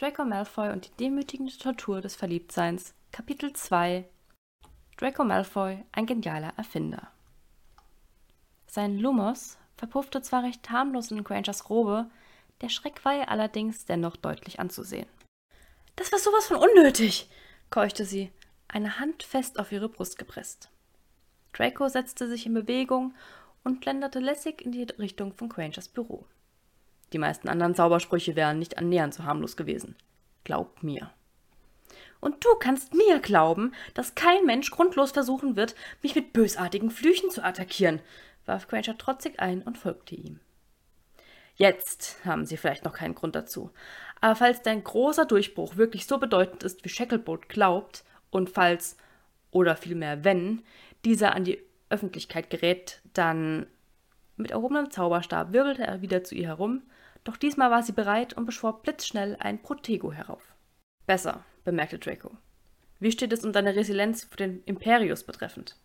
Draco Malfoy und die demütigende Tortur des Verliebtseins. Kapitel 2 Draco Malfoy, ein genialer Erfinder. Sein Lumos verpuffte zwar recht harmlos in Grangers Robe, der Schreck war ihr allerdings dennoch deutlich anzusehen. Das war sowas von unnötig, keuchte sie, eine Hand fest auf ihre Brust gepresst. Draco setzte sich in Bewegung und schlenderte lässig in die Richtung von Grangers Büro. Die meisten anderen Zaubersprüche wären nicht annähernd so harmlos gewesen. Glaub mir. Und du kannst mir glauben, dass kein Mensch grundlos versuchen wird, mich mit bösartigen Flüchen zu attackieren, warf Granger trotzig ein und folgte ihm. Jetzt haben sie vielleicht noch keinen Grund dazu. Aber falls dein großer Durchbruch wirklich so bedeutend ist, wie Shacklebolt glaubt, und falls, oder vielmehr wenn, dieser an die Öffentlichkeit gerät, dann mit erhobenem Zauberstab wirbelte er wieder zu ihr herum, doch diesmal war sie bereit und beschwor blitzschnell ein Protego herauf. Besser, bemerkte Draco. Wie steht es um deine Resilienz für den Imperius betreffend?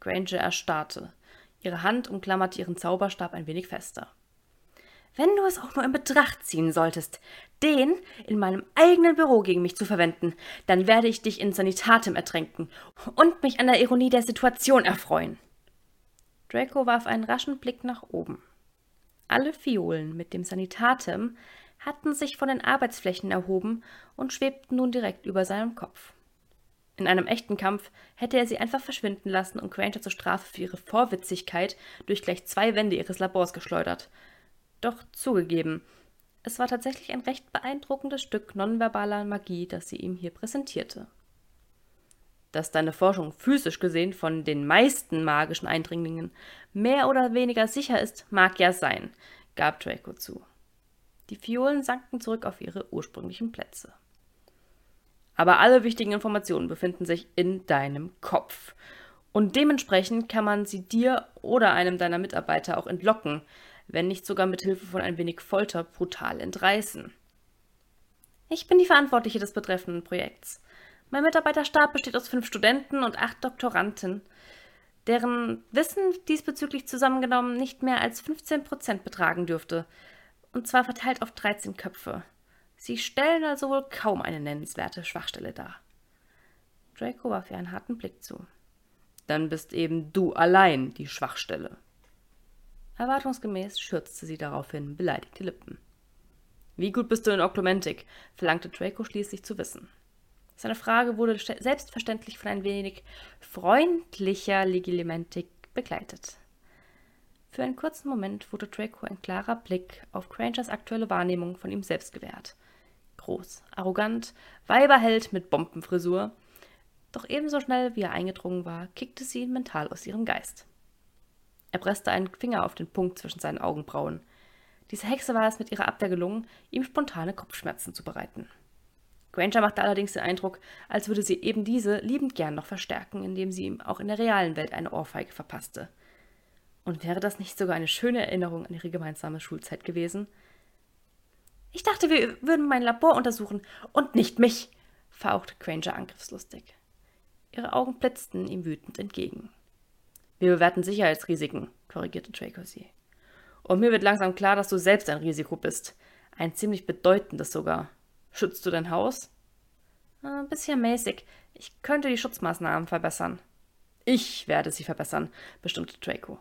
Granger erstarrte. Ihre Hand umklammerte ihren Zauberstab ein wenig fester. Wenn du es auch nur in Betracht ziehen solltest, den in meinem eigenen Büro gegen mich zu verwenden, dann werde ich dich in Sanitatem ertränken und mich an der Ironie der Situation erfreuen. Draco warf einen raschen Blick nach oben. Alle Fiolen mit dem Sanitatem hatten sich von den Arbeitsflächen erhoben und schwebten nun direkt über seinem Kopf. In einem echten Kampf hätte er sie einfach verschwinden lassen und Granger zur Strafe für ihre Vorwitzigkeit durch gleich zwei Wände ihres Labors geschleudert. Doch zugegeben, es war tatsächlich ein recht beeindruckendes Stück nonverbaler Magie, das sie ihm hier präsentierte. Dass deine Forschung physisch gesehen von den meisten magischen Eindringlingen mehr oder weniger sicher ist, mag ja sein, gab Draco zu. Die Fiolen sanken zurück auf ihre ursprünglichen Plätze. Aber alle wichtigen Informationen befinden sich in deinem Kopf. Und dementsprechend kann man sie dir oder einem deiner Mitarbeiter auch entlocken, wenn nicht sogar mit Hilfe von ein wenig Folter brutal entreißen. Ich bin die Verantwortliche des betreffenden Projekts. Mein Mitarbeiterstab besteht aus fünf Studenten und acht Doktoranden, deren Wissen diesbezüglich zusammengenommen nicht mehr als 15 Prozent betragen dürfte, und zwar verteilt auf 13 Köpfe. Sie stellen also wohl kaum eine nennenswerte Schwachstelle dar. Draco warf ihr einen harten Blick zu. Dann bist eben du allein die Schwachstelle. Erwartungsgemäß schürzte sie daraufhin beleidigte Lippen. Wie gut bist du in Oklumentik? verlangte Draco schließlich zu wissen. Seine Frage wurde selbstverständlich von ein wenig freundlicher Legilimentik begleitet. Für einen kurzen Moment wurde Draco ein klarer Blick auf Grangers aktuelle Wahrnehmung von ihm selbst gewährt. Groß, arrogant, Weiberheld mit Bombenfrisur. Doch ebenso schnell wie er eingedrungen war, kickte sie ihn mental aus ihrem Geist. Er presste einen Finger auf den Punkt zwischen seinen Augenbrauen. Diese Hexe war es mit ihrer Abwehr gelungen, ihm spontane Kopfschmerzen zu bereiten. Granger machte allerdings den Eindruck, als würde sie eben diese liebend gern noch verstärken, indem sie ihm auch in der realen Welt eine Ohrfeige verpasste. Und wäre das nicht sogar eine schöne Erinnerung an ihre gemeinsame Schulzeit gewesen? Ich dachte, wir würden mein Labor untersuchen und nicht mich, fauchte Granger angriffslustig. Ihre Augen blitzten ihm wütend entgegen. Wir bewerten Sicherheitsrisiken, korrigierte Draco sie. Und mir wird langsam klar, dass du selbst ein Risiko bist. Ein ziemlich bedeutendes sogar. Schützt du dein Haus? Ein bisschen mäßig. Ich könnte die Schutzmaßnahmen verbessern. Ich werde sie verbessern, bestimmte Draco.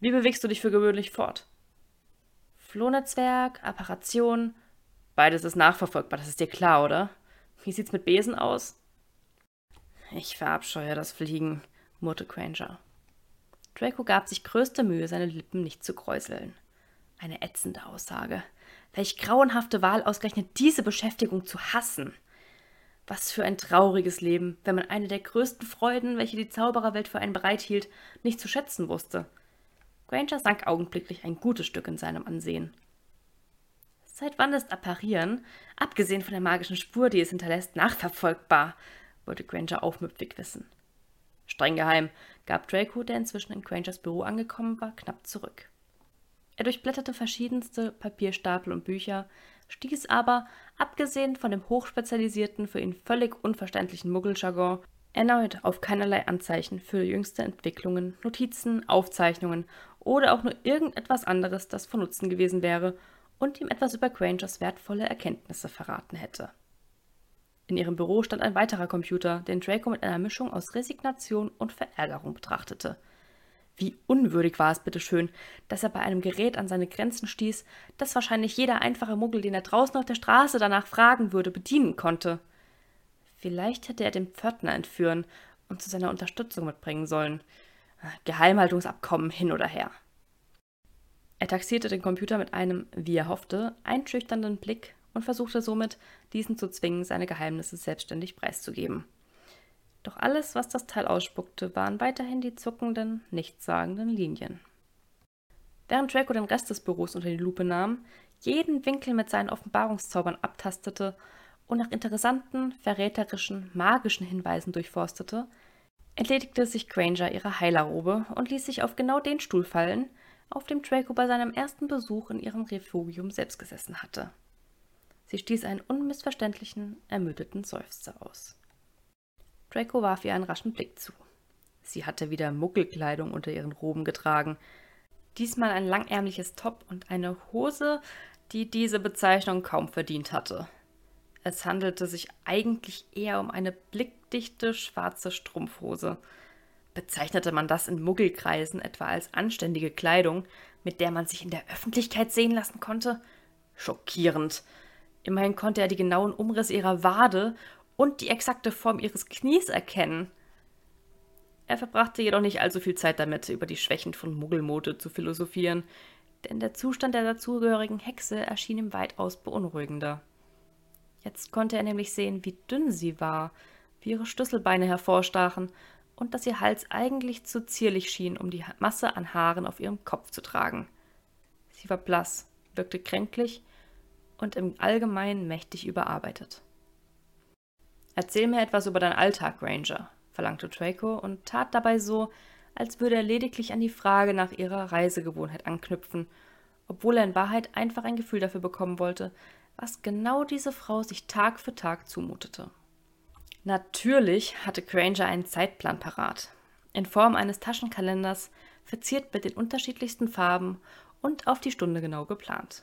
Wie bewegst du dich für gewöhnlich fort? Flohnetzwerk, Apparation. Beides ist nachverfolgbar, das ist dir klar, oder? Wie sieht's mit Besen aus? Ich verabscheue das Fliegen, murrte Granger. Draco gab sich größte Mühe, seine Lippen nicht zu kräuseln. Eine ätzende Aussage. Welch grauenhafte Wahl, ausgerechnet diese Beschäftigung zu hassen. Was für ein trauriges Leben, wenn man eine der größten Freuden, welche die Zaubererwelt für einen bereithielt, nicht zu schätzen wusste. Granger sank augenblicklich ein gutes Stück in seinem Ansehen. Seit wann ist Apparieren, abgesehen von der magischen Spur, die es hinterlässt, nachverfolgbar? wollte Granger aufmüpfig wissen. Streng geheim, gab Draco, der inzwischen in Grangers Büro angekommen war, knapp zurück. Er durchblätterte verschiedenste Papierstapel und Bücher, stieß aber, abgesehen von dem hochspezialisierten, für ihn völlig unverständlichen Muggeljargon, erneut auf keinerlei Anzeichen für jüngste Entwicklungen, Notizen, Aufzeichnungen oder auch nur irgendetwas anderes, das von Nutzen gewesen wäre, und ihm etwas über Grangers wertvolle Erkenntnisse verraten hätte. In ihrem Büro stand ein weiterer Computer, den Draco mit einer Mischung aus Resignation und Verärgerung betrachtete. Wie unwürdig war es bitteschön, dass er bei einem Gerät an seine Grenzen stieß, das wahrscheinlich jeder einfache Muggel, den er draußen auf der Straße danach fragen würde, bedienen konnte. Vielleicht hätte er den Pförtner entführen und zu seiner Unterstützung mitbringen sollen. Geheimhaltungsabkommen hin oder her. Er taxierte den Computer mit einem, wie er hoffte, einschüchternden Blick und versuchte somit, diesen zu zwingen, seine Geheimnisse selbstständig preiszugeben. Doch alles, was das Teil ausspuckte, waren weiterhin die zuckenden, nichtssagenden Linien. Während Draco den Rest des Büros unter die Lupe nahm, jeden Winkel mit seinen Offenbarungszaubern abtastete und nach interessanten, verräterischen, magischen Hinweisen durchforstete, entledigte sich Granger ihrer Heilerrobe und ließ sich auf genau den Stuhl fallen, auf dem Draco bei seinem ersten Besuch in ihrem Refugium selbst gesessen hatte. Sie stieß einen unmissverständlichen, ermüdeten Seufzer aus. Draco warf ihr einen raschen Blick zu. Sie hatte wieder Muggelkleidung unter ihren Roben getragen. Diesmal ein langärmliches Top und eine Hose, die diese Bezeichnung kaum verdient hatte. Es handelte sich eigentlich eher um eine blickdichte schwarze Strumpfhose. Bezeichnete man das in Muggelkreisen etwa als anständige Kleidung, mit der man sich in der Öffentlichkeit sehen lassen konnte? Schockierend. Immerhin konnte er die genauen Umrisse ihrer Wade und die exakte Form ihres Knies erkennen. Er verbrachte jedoch nicht allzu viel Zeit damit, über die Schwächen von Muggelmode zu philosophieren, denn der Zustand der dazugehörigen Hexe erschien ihm weitaus beunruhigender. Jetzt konnte er nämlich sehen, wie dünn sie war, wie ihre Schlüsselbeine hervorstachen und dass ihr Hals eigentlich zu zierlich schien, um die Masse an Haaren auf ihrem Kopf zu tragen. Sie war blass, wirkte kränklich und im Allgemeinen mächtig überarbeitet. Erzähl mir etwas über deinen Alltag, Ranger, verlangte Draco und tat dabei so, als würde er lediglich an die Frage nach ihrer Reisegewohnheit anknüpfen, obwohl er in Wahrheit einfach ein Gefühl dafür bekommen wollte, was genau diese Frau sich Tag für Tag zumutete. Natürlich hatte Granger einen Zeitplan parat, in Form eines Taschenkalenders, verziert mit den unterschiedlichsten Farben und auf die Stunde genau geplant.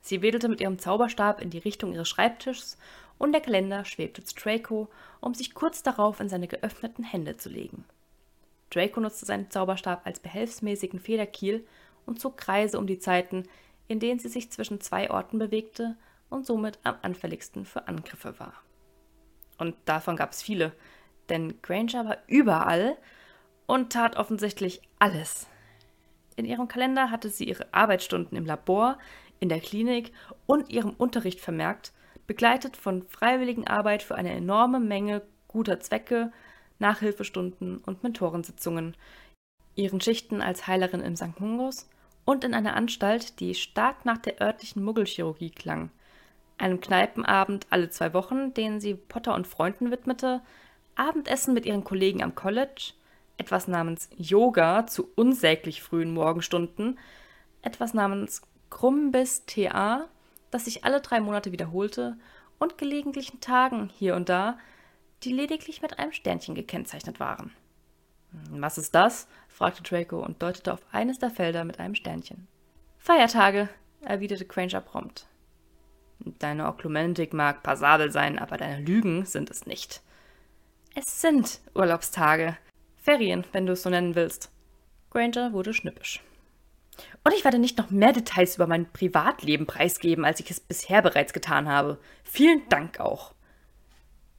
Sie wedelte mit ihrem Zauberstab in die Richtung ihres Schreibtischs und der Kalender schwebte zu Draco, um sich kurz darauf in seine geöffneten Hände zu legen. Draco nutzte seinen Zauberstab als behelfsmäßigen Federkiel und zog Kreise um die Zeiten, in denen sie sich zwischen zwei Orten bewegte und somit am anfälligsten für Angriffe war. Und davon gab es viele, denn Granger war überall und tat offensichtlich alles. In ihrem Kalender hatte sie ihre Arbeitsstunden im Labor, in der Klinik und ihrem Unterricht vermerkt, begleitet von freiwilligen Arbeit für eine enorme Menge guter Zwecke, Nachhilfestunden und Mentorensitzungen, ihren Schichten als Heilerin im St. Mungos und in einer Anstalt, die stark nach der örtlichen Muggelchirurgie klang, einem Kneipenabend alle zwei Wochen, den sie Potter und Freunden widmete, Abendessen mit ihren Kollegen am College, etwas namens Yoga zu unsäglich frühen Morgenstunden, etwas namens Krumbis TA, das sich alle drei Monate wiederholte, und gelegentlichen Tagen hier und da, die lediglich mit einem Sternchen gekennzeichnet waren. Hm, was ist das? fragte Draco und deutete auf eines der Felder mit einem Sternchen. Feiertage, erwiderte Granger prompt. Deine Oklumentik mag passabel sein, aber deine Lügen sind es nicht. Es sind Urlaubstage. Ferien, wenn du es so nennen willst. Granger wurde schnippisch. Und ich werde nicht noch mehr Details über mein Privatleben preisgeben, als ich es bisher bereits getan habe. Vielen Dank auch.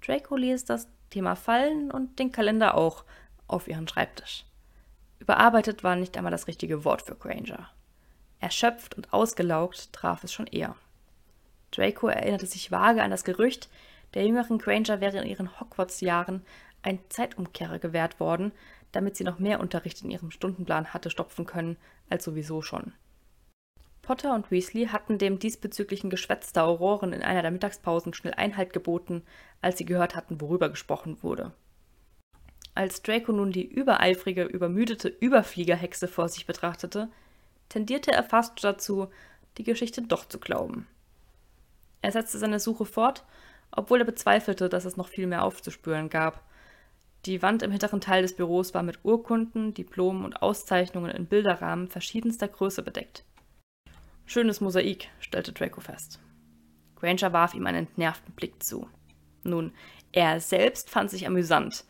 Draco ließ das Thema fallen und den Kalender auch auf ihren Schreibtisch. Überarbeitet war nicht einmal das richtige Wort für Granger. Erschöpft und ausgelaugt traf es schon eher. Draco erinnerte sich vage an das Gerücht, der jüngeren Granger wäre in ihren Hogwarts-Jahren ein Zeitumkehrer gewährt worden, damit sie noch mehr Unterricht in ihrem Stundenplan hatte stopfen können, als sowieso schon. Potter und Weasley hatten dem diesbezüglichen Geschwätz der Auroren in einer der Mittagspausen schnell Einhalt geboten, als sie gehört hatten, worüber gesprochen wurde. Als Draco nun die übereifrige, übermüdete Überfliegerhexe vor sich betrachtete, tendierte er fast dazu, die Geschichte doch zu glauben. Er setzte seine Suche fort, obwohl er bezweifelte, dass es noch viel mehr aufzuspüren gab. Die Wand im hinteren Teil des Büros war mit Urkunden, Diplomen und Auszeichnungen in Bilderrahmen verschiedenster Größe bedeckt. Schönes Mosaik, stellte Draco fest. Granger warf ihm einen entnervten Blick zu. Nun, er selbst fand sich amüsant,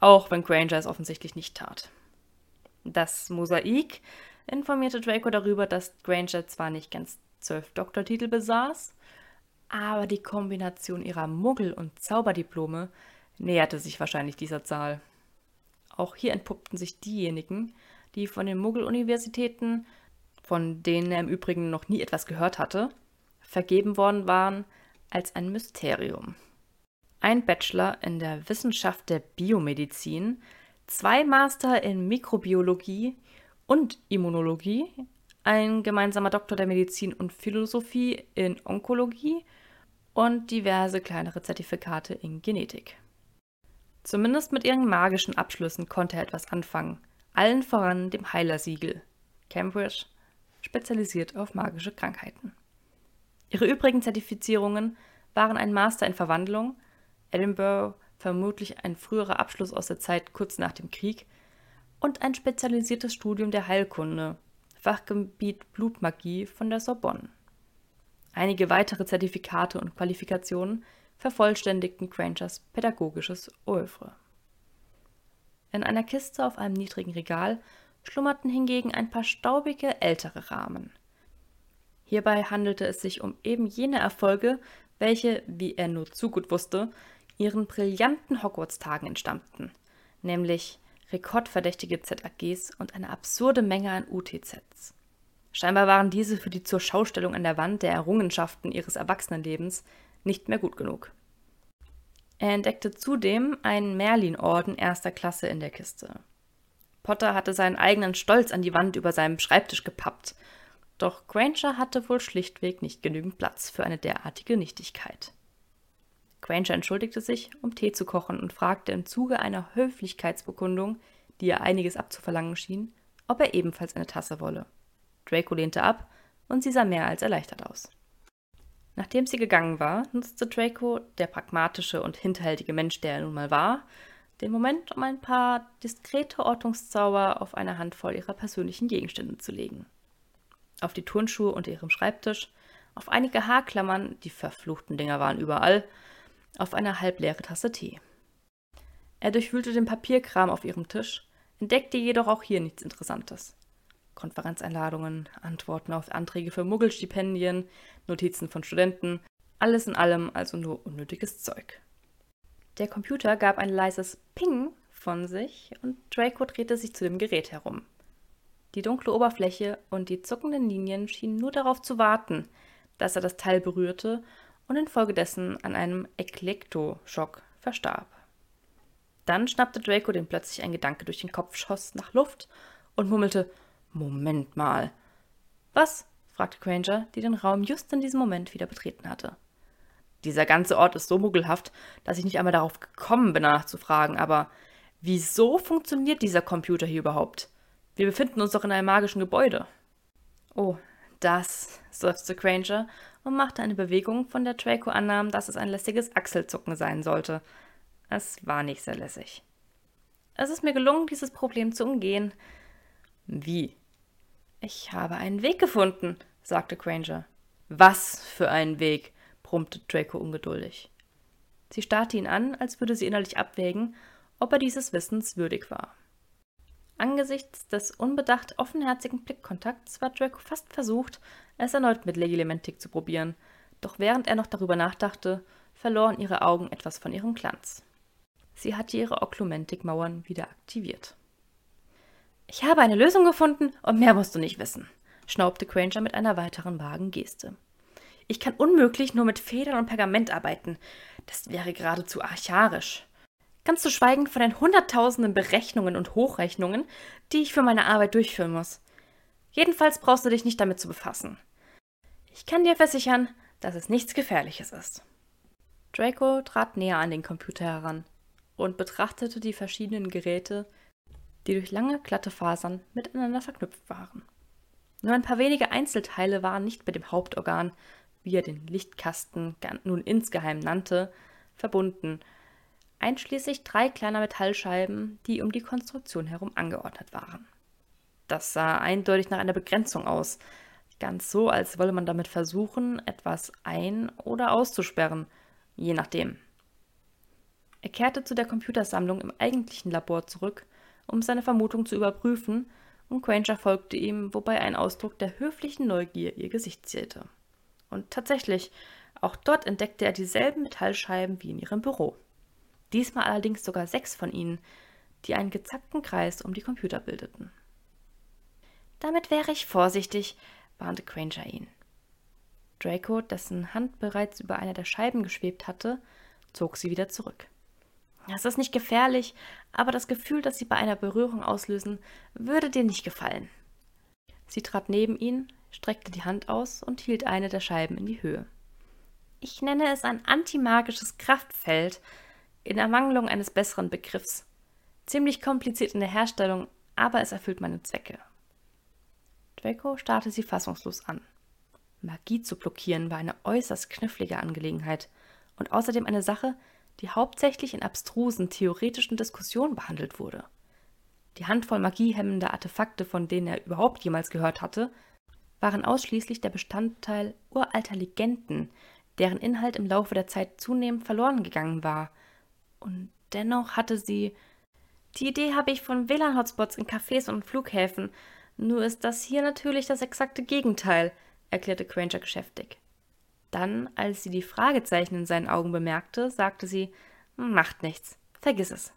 auch wenn Granger es offensichtlich nicht tat. Das Mosaik informierte Draco darüber, dass Granger zwar nicht ganz zwölf Doktortitel besaß, aber die Kombination ihrer Muggel- und Zauberdiplome näherte sich wahrscheinlich dieser Zahl. Auch hier entpuppten sich diejenigen, die von den Muggel-Universitäten, von denen er im Übrigen noch nie etwas gehört hatte, vergeben worden waren, als ein Mysterium. Ein Bachelor in der Wissenschaft der Biomedizin, zwei Master in Mikrobiologie und Immunologie, ein gemeinsamer Doktor der Medizin und Philosophie in Onkologie und diverse kleinere Zertifikate in Genetik. Zumindest mit ihren magischen Abschlüssen konnte er etwas anfangen, allen voran dem Heilersiegel, Cambridge, spezialisiert auf magische Krankheiten. Ihre übrigen Zertifizierungen waren ein Master in Verwandlung, Edinburgh vermutlich ein früherer Abschluss aus der Zeit kurz nach dem Krieg, und ein spezialisiertes Studium der Heilkunde, Fachgebiet Blutmagie von der Sorbonne. Einige weitere Zertifikate und Qualifikationen vervollständigten Grangers pädagogisches Oeuvre. In einer Kiste auf einem niedrigen Regal schlummerten hingegen ein paar staubige ältere Rahmen. Hierbei handelte es sich um eben jene Erfolge, welche, wie er nur zu gut wusste, ihren brillanten Hogwarts-Tagen entstammten, nämlich rekordverdächtige ZAGs und eine absurde Menge an UTZs. Scheinbar waren diese für die Zurschaustellung an der Wand der Errungenschaften ihres Erwachsenenlebens nicht mehr gut genug. Er entdeckte zudem einen Merlin-Orden erster Klasse in der Kiste. Potter hatte seinen eigenen Stolz an die Wand über seinem Schreibtisch gepappt, doch Granger hatte wohl schlichtweg nicht genügend Platz für eine derartige Nichtigkeit. Granger entschuldigte sich, um Tee zu kochen und fragte im Zuge einer Höflichkeitsbekundung, die ihr einiges abzuverlangen schien, ob er ebenfalls eine Tasse wolle. Draco lehnte ab und sie sah mehr als erleichtert aus. Nachdem sie gegangen war, nutzte Draco, der pragmatische und hinterhältige Mensch, der er nun mal war, den Moment, um ein paar diskrete Ortungszauber auf eine Handvoll ihrer persönlichen Gegenstände zu legen. Auf die Turnschuhe unter ihrem Schreibtisch, auf einige Haarklammern, die verfluchten Dinger waren überall, auf eine halbleere Tasse Tee. Er durchwühlte den Papierkram auf ihrem Tisch, entdeckte jedoch auch hier nichts Interessantes. Konferenzeinladungen, Antworten auf Anträge für Muggelstipendien, Notizen von Studenten, alles in allem also nur unnötiges Zeug. Der Computer gab ein leises Ping von sich und Draco drehte sich zu dem Gerät herum. Die dunkle Oberfläche und die zuckenden Linien schienen nur darauf zu warten, dass er das Teil berührte und infolgedessen an einem Eklektoschock verstarb. Dann schnappte Draco, dem plötzlich ein Gedanke durch den Kopf schoss, nach Luft und murmelte Moment mal. Was? fragte Granger, die den Raum just in diesem Moment wieder betreten hatte. Dieser ganze Ort ist so muggelhaft, dass ich nicht einmal darauf gekommen bin, nachzufragen, aber wieso funktioniert dieser Computer hier überhaupt? Wir befinden uns doch in einem magischen Gebäude. Oh, das, seufzte Granger und machte eine Bewegung, von der Draco annahm, dass es ein lässiges Achselzucken sein sollte. Es war nicht sehr lässig. Es ist mir gelungen, dieses Problem zu umgehen. Wie? Ich habe einen Weg gefunden, sagte Granger. Was für einen Weg? brummte Draco ungeduldig. Sie starrte ihn an, als würde sie innerlich abwägen, ob er dieses Wissens würdig war. Angesichts des unbedacht offenherzigen Blickkontakts war Draco fast versucht, es erneut mit Legilementik zu probieren, doch während er noch darüber nachdachte, verloren ihre Augen etwas von ihrem Glanz. Sie hatte ihre Oklumentikmauern wieder aktiviert. Ich habe eine Lösung gefunden und mehr musst du nicht wissen, schnaubte Granger mit einer weiteren vagen Geste. Ich kann unmöglich nur mit Federn und Pergament arbeiten. Das wäre geradezu archarisch. Ganz zu schweigen von den hunderttausenden Berechnungen und Hochrechnungen, die ich für meine Arbeit durchführen muss. Jedenfalls brauchst du dich nicht damit zu befassen. Ich kann dir versichern, dass es nichts Gefährliches ist. Draco trat näher an den Computer heran und betrachtete die verschiedenen Geräte, die durch lange, glatte Fasern miteinander verknüpft waren. Nur ein paar wenige Einzelteile waren nicht mit dem Hauptorgan, wie er den Lichtkasten nun insgeheim nannte, verbunden, einschließlich drei kleiner Metallscheiben, die um die Konstruktion herum angeordnet waren. Das sah eindeutig nach einer Begrenzung aus. Ganz so, als wolle man damit versuchen, etwas ein- oder auszusperren, je nachdem. Er kehrte zu der Computersammlung im eigentlichen Labor zurück, um seine Vermutung zu überprüfen, und Granger folgte ihm, wobei ein Ausdruck der höflichen Neugier ihr Gesicht zierte. Und tatsächlich, auch dort entdeckte er dieselben Metallscheiben wie in ihrem Büro. Diesmal allerdings sogar sechs von ihnen, die einen gezackten Kreis um die Computer bildeten. Damit wäre ich vorsichtig, warnte Granger ihn. Draco, dessen Hand bereits über einer der Scheiben geschwebt hatte, zog sie wieder zurück. Es ist nicht gefährlich, aber das Gefühl, das sie bei einer Berührung auslösen, würde dir nicht gefallen. Sie trat neben ihn, streckte die Hand aus und hielt eine der Scheiben in die Höhe. Ich nenne es ein antimagisches Kraftfeld, in Ermangelung eines besseren Begriffs. Ziemlich kompliziert in der Herstellung, aber es erfüllt meine Zwecke. Draco starrte sie fassungslos an. Magie zu blockieren war eine äußerst knifflige Angelegenheit und außerdem eine Sache, die hauptsächlich in abstrusen theoretischen Diskussionen behandelt wurde. Die Handvoll magiehemmender Artefakte, von denen er überhaupt jemals gehört hatte, waren ausschließlich der Bestandteil uralter Legenden, deren Inhalt im Laufe der Zeit zunehmend verloren gegangen war. Und dennoch hatte sie Die Idee habe ich von WLAN-Hotspots in Cafés und Flughäfen, nur ist das hier natürlich das exakte Gegenteil, erklärte Granger geschäftig. Dann, als sie die Fragezeichen in seinen Augen bemerkte, sagte sie, macht nichts, vergiss es.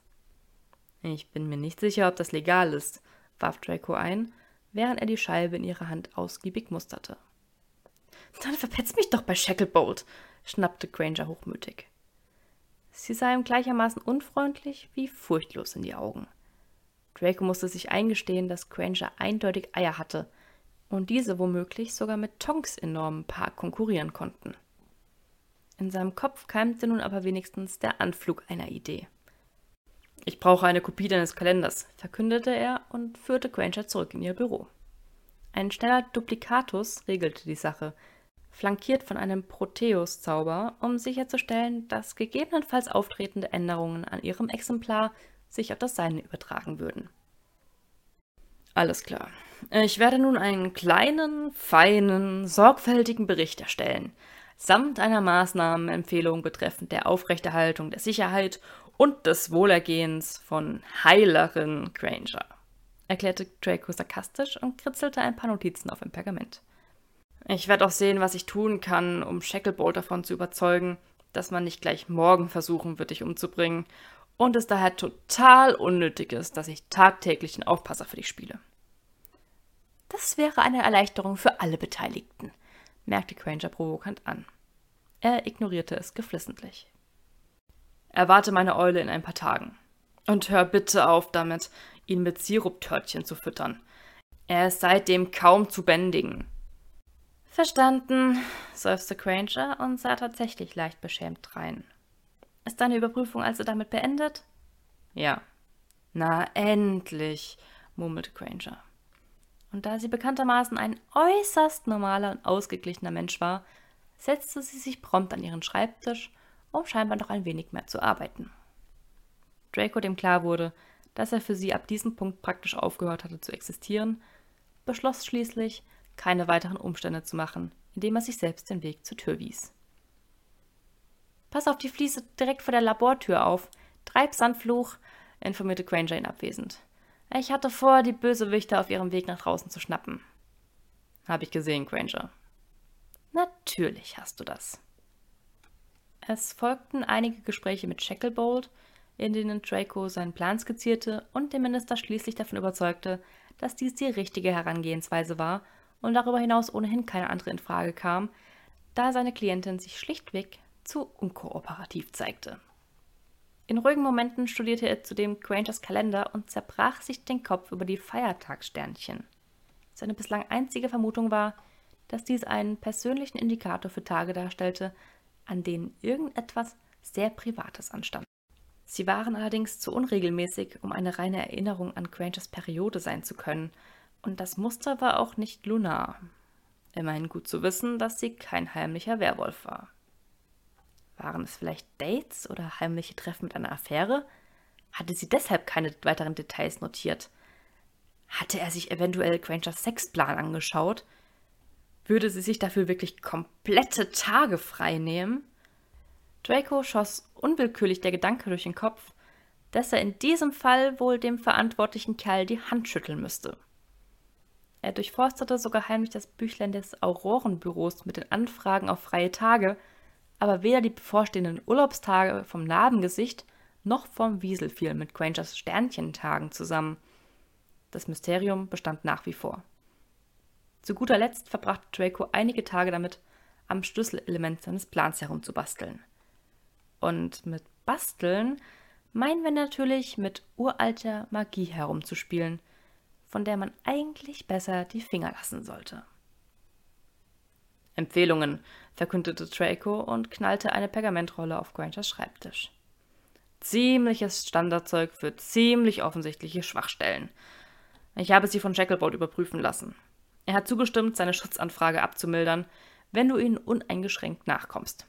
Ich bin mir nicht sicher, ob das legal ist, warf Draco ein, während er die Scheibe in ihrer Hand ausgiebig musterte. Dann verpetz mich doch bei Shacklebolt, schnappte Granger hochmütig. Sie sah ihm gleichermaßen unfreundlich wie furchtlos in die Augen. Draco musste sich eingestehen, dass Granger eindeutig Eier hatte – und diese womöglich sogar mit Tonks enormen Park konkurrieren konnten. In seinem Kopf keimte nun aber wenigstens der Anflug einer Idee. Ich brauche eine Kopie deines Kalenders, verkündete er und führte Granger zurück in ihr Büro. Ein schneller Duplikatus regelte die Sache, flankiert von einem Proteus-Zauber, um sicherzustellen, dass gegebenenfalls auftretende Änderungen an ihrem Exemplar sich auf das Seine übertragen würden. Alles klar. Ich werde nun einen kleinen, feinen, sorgfältigen Bericht erstellen, samt einer Maßnahmenempfehlung betreffend der Aufrechterhaltung der Sicherheit und des Wohlergehens von Heilerin Granger, erklärte Draco sarkastisch und kritzelte ein paar Notizen auf dem Pergament. Ich werde auch sehen, was ich tun kann, um Shacklebolt davon zu überzeugen, dass man nicht gleich morgen versuchen wird, dich umzubringen und es daher total unnötig ist, dass ich tagtäglich den Aufpasser für dich spiele. Das wäre eine Erleichterung für alle Beteiligten, merkte Granger provokant an. Er ignorierte es geflissentlich. Erwarte meine Eule in ein paar Tagen. Und hör bitte auf damit, ihn mit Siruptörtchen zu füttern. Er ist seitdem kaum zu bändigen. Verstanden, seufzte Granger und sah tatsächlich leicht beschämt drein. Ist deine Überprüfung also damit beendet? Ja. Na, endlich, murmelte Granger. Und da sie bekanntermaßen ein äußerst normaler und ausgeglichener Mensch war, setzte sie sich prompt an ihren Schreibtisch, um scheinbar noch ein wenig mehr zu arbeiten. Draco dem klar wurde, dass er für sie ab diesem Punkt praktisch aufgehört hatte zu existieren, beschloss schließlich, keine weiteren Umstände zu machen, indem er sich selbst den Weg zur Tür wies. Pass auf die Fliese direkt vor der Labortür auf. Treibsandfluch, informierte Granger ihn abwesend. Ich hatte vor, die Bösewichte auf ihrem Weg nach draußen zu schnappen. Hab ich gesehen, Granger. Natürlich hast du das. Es folgten einige Gespräche mit Shacklebolt, in denen Draco seinen Plan skizzierte und den Minister schließlich davon überzeugte, dass dies die richtige Herangehensweise war und darüber hinaus ohnehin keine andere in Frage kam, da seine Klientin sich schlichtweg zu unkooperativ zeigte. In ruhigen Momenten studierte er zudem Grangers Kalender und zerbrach sich den Kopf über die Feiertagssternchen. Seine bislang einzige Vermutung war, dass dies einen persönlichen Indikator für Tage darstellte, an denen irgendetwas sehr Privates anstand. Sie waren allerdings zu unregelmäßig, um eine reine Erinnerung an Grangers Periode sein zu können, und das Muster war auch nicht lunar. Immerhin gut zu wissen, dass sie kein heimlicher Werwolf war. Waren es vielleicht Dates oder heimliche Treffen mit einer Affäre? Hatte sie deshalb keine weiteren Details notiert? Hatte er sich eventuell Grangers Sexplan angeschaut? Würde sie sich dafür wirklich komplette Tage frei nehmen? Draco schoss unwillkürlich der Gedanke durch den Kopf, dass er in diesem Fall wohl dem verantwortlichen Kerl die Hand schütteln müsste. Er durchforstete sogar heimlich das Büchlein des Aurorenbüros mit den Anfragen auf freie Tage, aber weder die bevorstehenden Urlaubstage vom Narbengesicht noch vom Wiesel fielen mit Grangers Sternchentagen zusammen. Das Mysterium bestand nach wie vor. Zu guter Letzt verbrachte Draco einige Tage damit, am Schlüsselelement seines Plans herumzubasteln. Und mit Basteln meinen wir natürlich mit uralter Magie herumzuspielen, von der man eigentlich besser die Finger lassen sollte. Empfehlungen, verkündete Draco und knallte eine Pergamentrolle auf Grangers Schreibtisch. Ziemliches Standardzeug für ziemlich offensichtliche Schwachstellen. Ich habe sie von Shacklebolt überprüfen lassen. Er hat zugestimmt, seine Schutzanfrage abzumildern, wenn du ihnen uneingeschränkt nachkommst.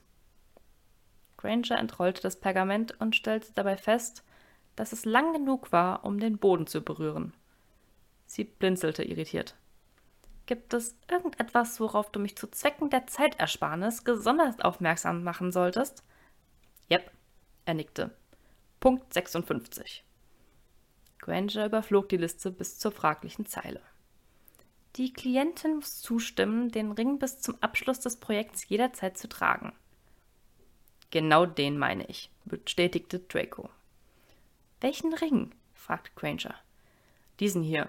Granger entrollte das Pergament und stellte dabei fest, dass es lang genug war, um den Boden zu berühren. Sie blinzelte irritiert. Gibt es irgendetwas, worauf du mich zu Zwecken der Zeitersparnis besonders aufmerksam machen solltest? Jep, er nickte. Punkt 56. Granger überflog die Liste bis zur fraglichen Zeile. Die Klientin muss zustimmen, den Ring bis zum Abschluss des Projekts jederzeit zu tragen. Genau den meine ich, bestätigte Draco. Welchen Ring? fragte Granger. Diesen hier,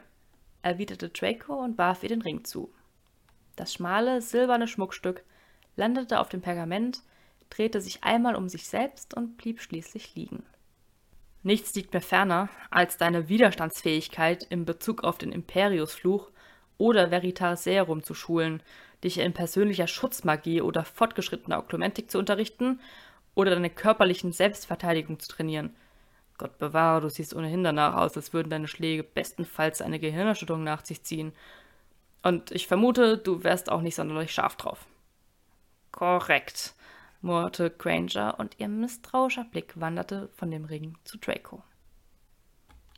erwiderte Draco und warf ihr den Ring zu. Das schmale, silberne Schmuckstück landete auf dem Pergament, drehte sich einmal um sich selbst und blieb schließlich liegen. Nichts liegt mir ferner, als deine Widerstandsfähigkeit in Bezug auf den Imperiusfluch oder Veritas Serum zu schulen, dich in persönlicher Schutzmagie oder fortgeschrittener Oklumentik zu unterrichten oder deine körperlichen Selbstverteidigung zu trainieren. Gott bewahre, du siehst ohnehin danach aus, als würden deine Schläge bestenfalls eine Gehirnerschütterung nach sich ziehen. Und ich vermute, du wärst auch nicht sonderlich scharf drauf. Korrekt, murrte Granger und ihr misstrauischer Blick wanderte von dem Ring zu Draco.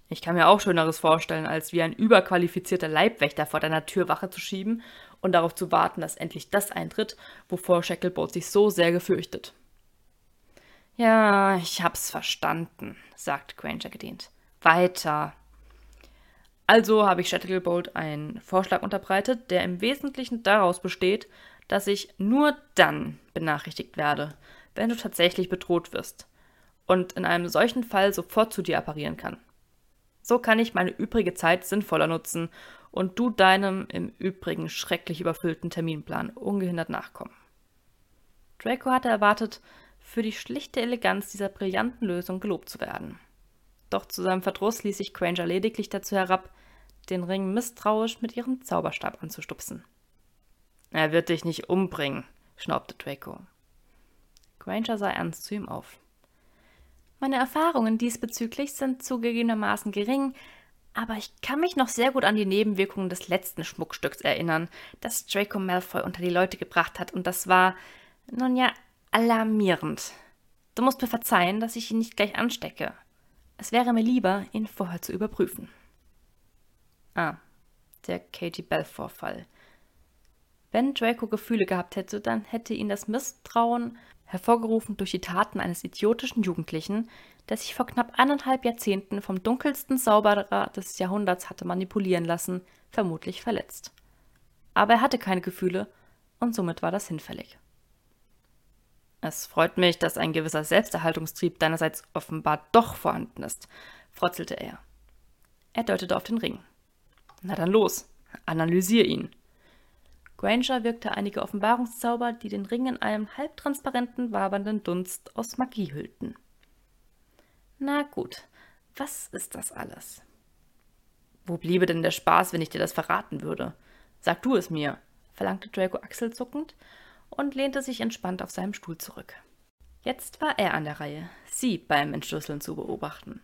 Ich kann mir auch Schöneres vorstellen, als wie ein überqualifizierter Leibwächter vor deiner Türwache zu schieben und darauf zu warten, dass endlich das eintritt, wovor Shacklebolt sich so sehr gefürchtet. Ja, ich hab's verstanden, sagt Granger gedehnt. Weiter. Also habe ich Shacklebolt einen Vorschlag unterbreitet, der im Wesentlichen daraus besteht, dass ich nur dann benachrichtigt werde, wenn du tatsächlich bedroht wirst und in einem solchen Fall sofort zu dir apparieren kann. So kann ich meine übrige Zeit sinnvoller nutzen und du deinem im Übrigen schrecklich überfüllten Terminplan ungehindert nachkommen. Draco hatte erwartet, für die schlichte Eleganz dieser brillanten Lösung gelobt zu werden. Doch zu seinem Verdruss ließ sich Granger lediglich dazu herab, den Ring misstrauisch mit ihrem Zauberstab anzustupsen. Er wird dich nicht umbringen, schnaubte Draco. Granger sah ernst zu ihm auf. Meine Erfahrungen diesbezüglich sind zugegebenermaßen gering, aber ich kann mich noch sehr gut an die Nebenwirkungen des letzten Schmuckstücks erinnern, das Draco Malfoy unter die Leute gebracht hat, und das war, nun ja, alarmierend. Du musst mir verzeihen, dass ich ihn nicht gleich anstecke. Es wäre mir lieber, ihn vorher zu überprüfen. Ah, der Katie Belfour-Fall. Wenn Draco Gefühle gehabt hätte, dann hätte ihn das Misstrauen, hervorgerufen durch die Taten eines idiotischen Jugendlichen, der sich vor knapp eineinhalb Jahrzehnten vom dunkelsten Zauberer des Jahrhunderts hatte manipulieren lassen, vermutlich verletzt. Aber er hatte keine Gefühle und somit war das hinfällig. Es freut mich, dass ein gewisser Selbsterhaltungstrieb deinerseits offenbar doch vorhanden ist, frotzelte er. Er deutete auf den Ring. Na dann los, analysier ihn. Granger wirkte einige Offenbarungszauber, die den Ring in einem halbtransparenten, wabernden Dunst aus Magie hüllten. Na gut, was ist das alles? Wo bliebe denn der Spaß, wenn ich dir das verraten würde? Sag du es mir, verlangte Draco achselzuckend und lehnte sich entspannt auf seinem Stuhl zurück. Jetzt war er an der Reihe, sie beim Entschlüsseln zu beobachten.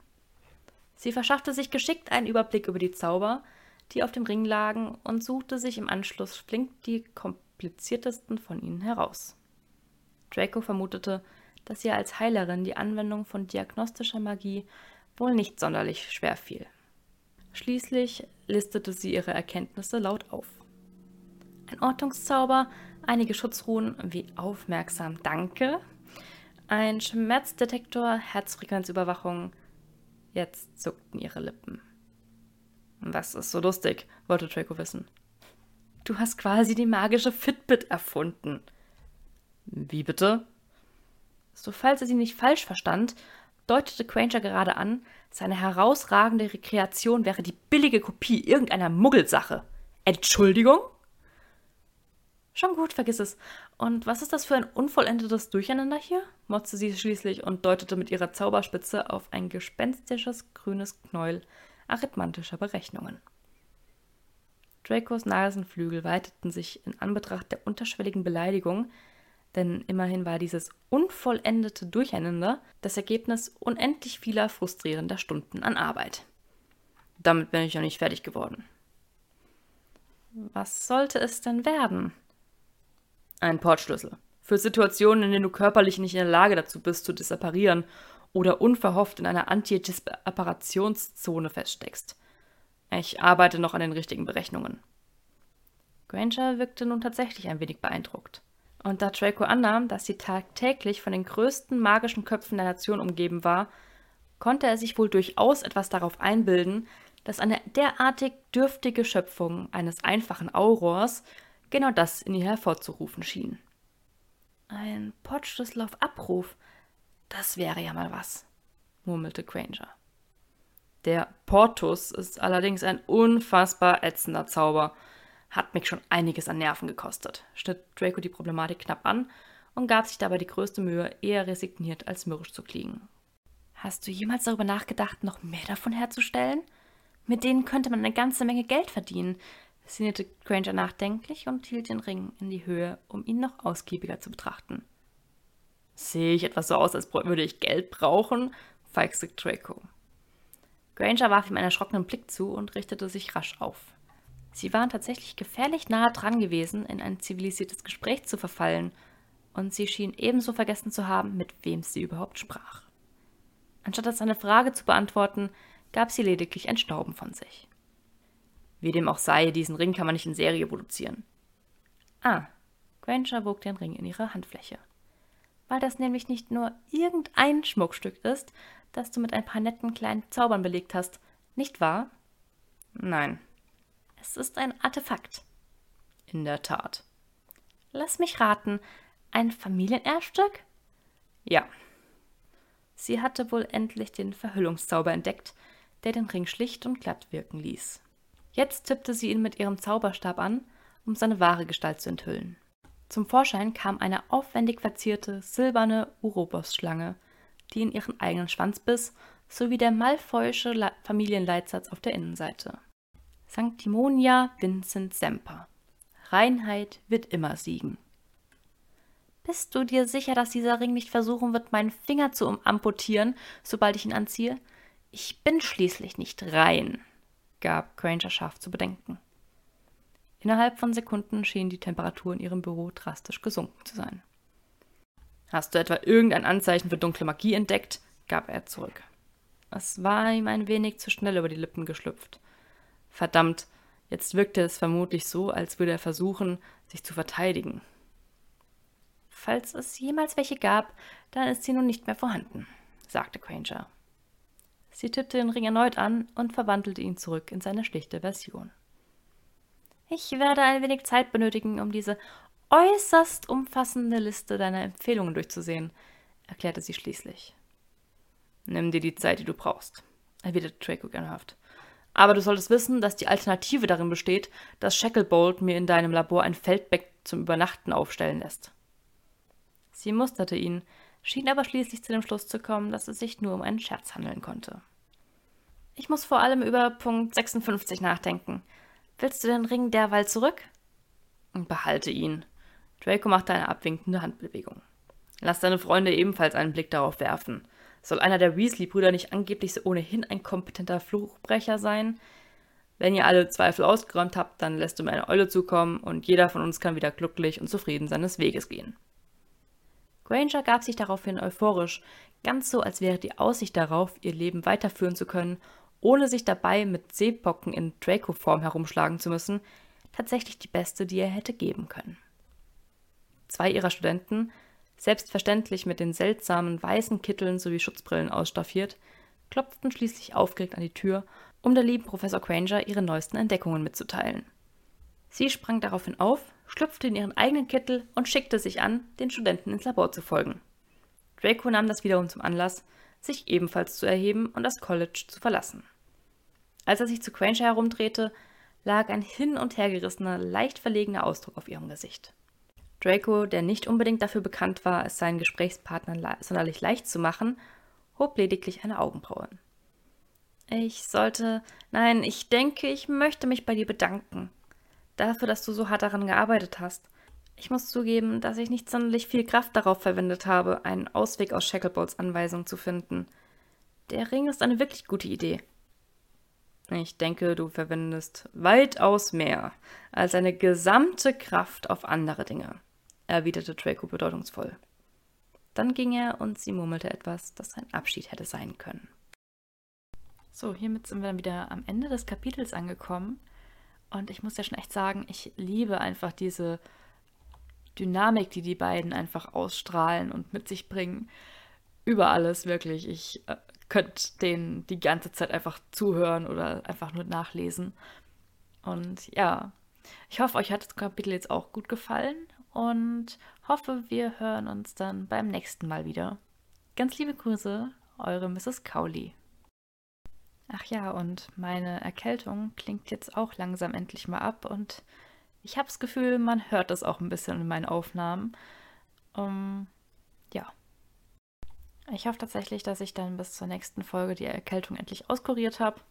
Sie verschaffte sich geschickt einen Überblick über die Zauber, die auf dem Ring lagen, und suchte sich im Anschluss flink die kompliziertesten von ihnen heraus. Draco vermutete, dass ihr als Heilerin die Anwendung von diagnostischer Magie wohl nicht sonderlich schwer fiel. Schließlich listete sie ihre Erkenntnisse laut auf. ein Ortungszauber, einige Schutzruhen wie aufmerksam Danke, ein Schmerzdetektor, Herzfrequenzüberwachung. Jetzt zuckten ihre Lippen. Was ist so lustig? wollte Draco wissen. Du hast quasi die magische Fitbit erfunden. Wie bitte? So, falls er sie nicht falsch verstand, deutete Granger gerade an, seine herausragende Rekreation wäre die billige Kopie irgendeiner Muggelsache. Entschuldigung? Schon gut, vergiss es. Und was ist das für ein unvollendetes Durcheinander hier? motzte sie schließlich und deutete mit ihrer Zauberspitze auf ein gespenstisches grünes Knäuel arithmantischer Berechnungen. Dracos Nasenflügel weiteten sich in Anbetracht der unterschwelligen Beleidigung, denn immerhin war dieses unvollendete Durcheinander das Ergebnis unendlich vieler frustrierender Stunden an Arbeit. Damit bin ich noch nicht fertig geworden. Was sollte es denn werden? Ein Portschlüssel. Für Situationen, in denen du körperlich nicht in der Lage dazu bist, zu disapparieren oder unverhofft in einer Anti-Disparationszone feststeckst. Ich arbeite noch an den richtigen Berechnungen. Granger wirkte nun tatsächlich ein wenig beeindruckt. Und da Draco annahm, dass sie tagtäglich von den größten magischen Köpfen der Nation umgeben war, konnte er sich wohl durchaus etwas darauf einbilden, dass eine derartig dürftige Schöpfung eines einfachen Aurors genau das in ihr hervorzurufen schien. Ein Portschlüssel auf Abruf, das wäre ja mal was, murmelte Granger. Der Portus ist allerdings ein unfassbar ätzender Zauber. Hat mich schon einiges an Nerven gekostet, schnitt Draco die Problematik knapp an und gab sich dabei die größte Mühe, eher resigniert als mürrisch zu klingen. Hast du jemals darüber nachgedacht, noch mehr davon herzustellen? Mit denen könnte man eine ganze Menge Geld verdienen sinnierte Granger nachdenklich und hielt den Ring in die Höhe, um ihn noch ausgiebiger zu betrachten. Sehe ich etwas so aus, als würde ich Geld brauchen? feixte Draco. Granger warf ihm einen erschrockenen Blick zu und richtete sich rasch auf. Sie waren tatsächlich gefährlich nahe dran gewesen, in ein zivilisiertes Gespräch zu verfallen, und sie schien ebenso vergessen zu haben, mit wem sie überhaupt sprach. Anstatt seine Frage zu beantworten, gab sie lediglich ein Stauben von sich. Wie dem auch sei, diesen Ring kann man nicht in Serie produzieren. Ah, Granger wog den Ring in ihre Handfläche. Weil das nämlich nicht nur irgendein Schmuckstück ist, das du mit ein paar netten kleinen Zaubern belegt hast, nicht wahr? Nein. Es ist ein Artefakt. In der Tat. Lass mich raten, ein Familienerbstück? Ja. Sie hatte wohl endlich den Verhüllungszauber entdeckt, der den Ring schlicht und glatt wirken ließ. Jetzt tippte sie ihn mit ihrem Zauberstab an, um seine wahre Gestalt zu enthüllen. Zum Vorschein kam eine aufwendig verzierte silberne Urobos-Schlange, die in ihren eigenen Schwanz biss, sowie der malfoische Familienleitsatz auf der Innenseite. Sanctimonia Vincent Semper. Reinheit wird immer siegen. Bist du dir sicher, dass dieser Ring nicht versuchen wird, meinen Finger zu amputieren, sobald ich ihn anziehe? Ich bin schließlich nicht rein gab Granger scharf zu bedenken. Innerhalb von Sekunden schien die Temperatur in ihrem Büro drastisch gesunken zu sein. Hast du etwa irgendein Anzeichen für dunkle Magie entdeckt? gab er zurück. Es war ihm ein wenig zu schnell über die Lippen geschlüpft. Verdammt, jetzt wirkte es vermutlich so, als würde er versuchen, sich zu verteidigen. Falls es jemals welche gab, dann ist sie nun nicht mehr vorhanden, sagte Granger. Sie tippte den Ring erneut an und verwandelte ihn zurück in seine schlichte Version. Ich werde ein wenig Zeit benötigen, um diese äußerst umfassende Liste deiner Empfehlungen durchzusehen, erklärte sie schließlich. Nimm dir die Zeit, die du brauchst, erwiderte Draco gernhaft. Aber du solltest wissen, dass die Alternative darin besteht, dass Shacklebolt mir in deinem Labor ein Feldbeck zum Übernachten aufstellen lässt. Sie musterte ihn, schien aber schließlich zu dem Schluss zu kommen, dass es sich nur um einen Scherz handeln konnte. Ich muss vor allem über Punkt 56 nachdenken. Willst du den Ring derweil zurück? Behalte ihn. Draco machte eine abwinkende Handbewegung. Lass deine Freunde ebenfalls einen Blick darauf werfen. Soll einer der Weasley-Brüder nicht angeblich ohnehin ein kompetenter Fluchbrecher sein? Wenn ihr alle Zweifel ausgeräumt habt, dann lässt du mir eine Eule zukommen und jeder von uns kann wieder glücklich und zufrieden seines Weges gehen. Granger gab sich daraufhin euphorisch, ganz so, als wäre die Aussicht darauf, ihr Leben weiterführen zu können, ohne sich dabei mit Seepocken in Draco-Form herumschlagen zu müssen, tatsächlich die beste, die er hätte geben können. Zwei ihrer Studenten, selbstverständlich mit den seltsamen weißen Kitteln sowie Schutzbrillen ausstaffiert, klopften schließlich aufgeregt an die Tür, um der lieben Professor Granger ihre neuesten Entdeckungen mitzuteilen. Sie sprang daraufhin auf, schlüpfte in ihren eigenen Kittel und schickte sich an, den Studenten ins Labor zu folgen. Draco nahm das wiederum zum Anlass, sich ebenfalls zu erheben und das College zu verlassen. Als er sich zu Granger herumdrehte, lag ein hin und hergerissener, leicht verlegener Ausdruck auf ihrem Gesicht. Draco, der nicht unbedingt dafür bekannt war, es seinen Gesprächspartnern sonderlich leicht zu machen, hob lediglich eine Augenbraue. Ich sollte. Nein, ich denke, ich möchte mich bei dir bedanken. Dafür, dass du so hart daran gearbeitet hast. Ich muss zugeben, dass ich nicht sonderlich viel Kraft darauf verwendet habe, einen Ausweg aus Shacklebolts Anweisung zu finden. Der Ring ist eine wirklich gute Idee. Ich denke, du verwendest weitaus mehr als deine gesamte Kraft auf andere Dinge, erwiderte Draco bedeutungsvoll. Dann ging er und sie murmelte etwas, das ein Abschied hätte sein können. So, hiermit sind wir dann wieder am Ende des Kapitels angekommen. Und ich muss ja schon echt sagen, ich liebe einfach diese Dynamik, die die beiden einfach ausstrahlen und mit sich bringen. Über alles, wirklich. Ich äh, könnte denen die ganze Zeit einfach zuhören oder einfach nur nachlesen. Und ja, ich hoffe, euch hat das Kapitel jetzt auch gut gefallen und hoffe, wir hören uns dann beim nächsten Mal wieder. Ganz liebe Grüße, eure Mrs. Cowley. Ach ja, und meine Erkältung klingt jetzt auch langsam endlich mal ab und ich habe das Gefühl, man hört das auch ein bisschen in meinen Aufnahmen. Um, ja. Ich hoffe tatsächlich, dass ich dann bis zur nächsten Folge die Erkältung endlich auskuriert habe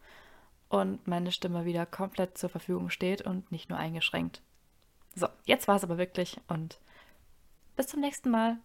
und meine Stimme wieder komplett zur Verfügung steht und nicht nur eingeschränkt. So, jetzt war es aber wirklich und bis zum nächsten Mal.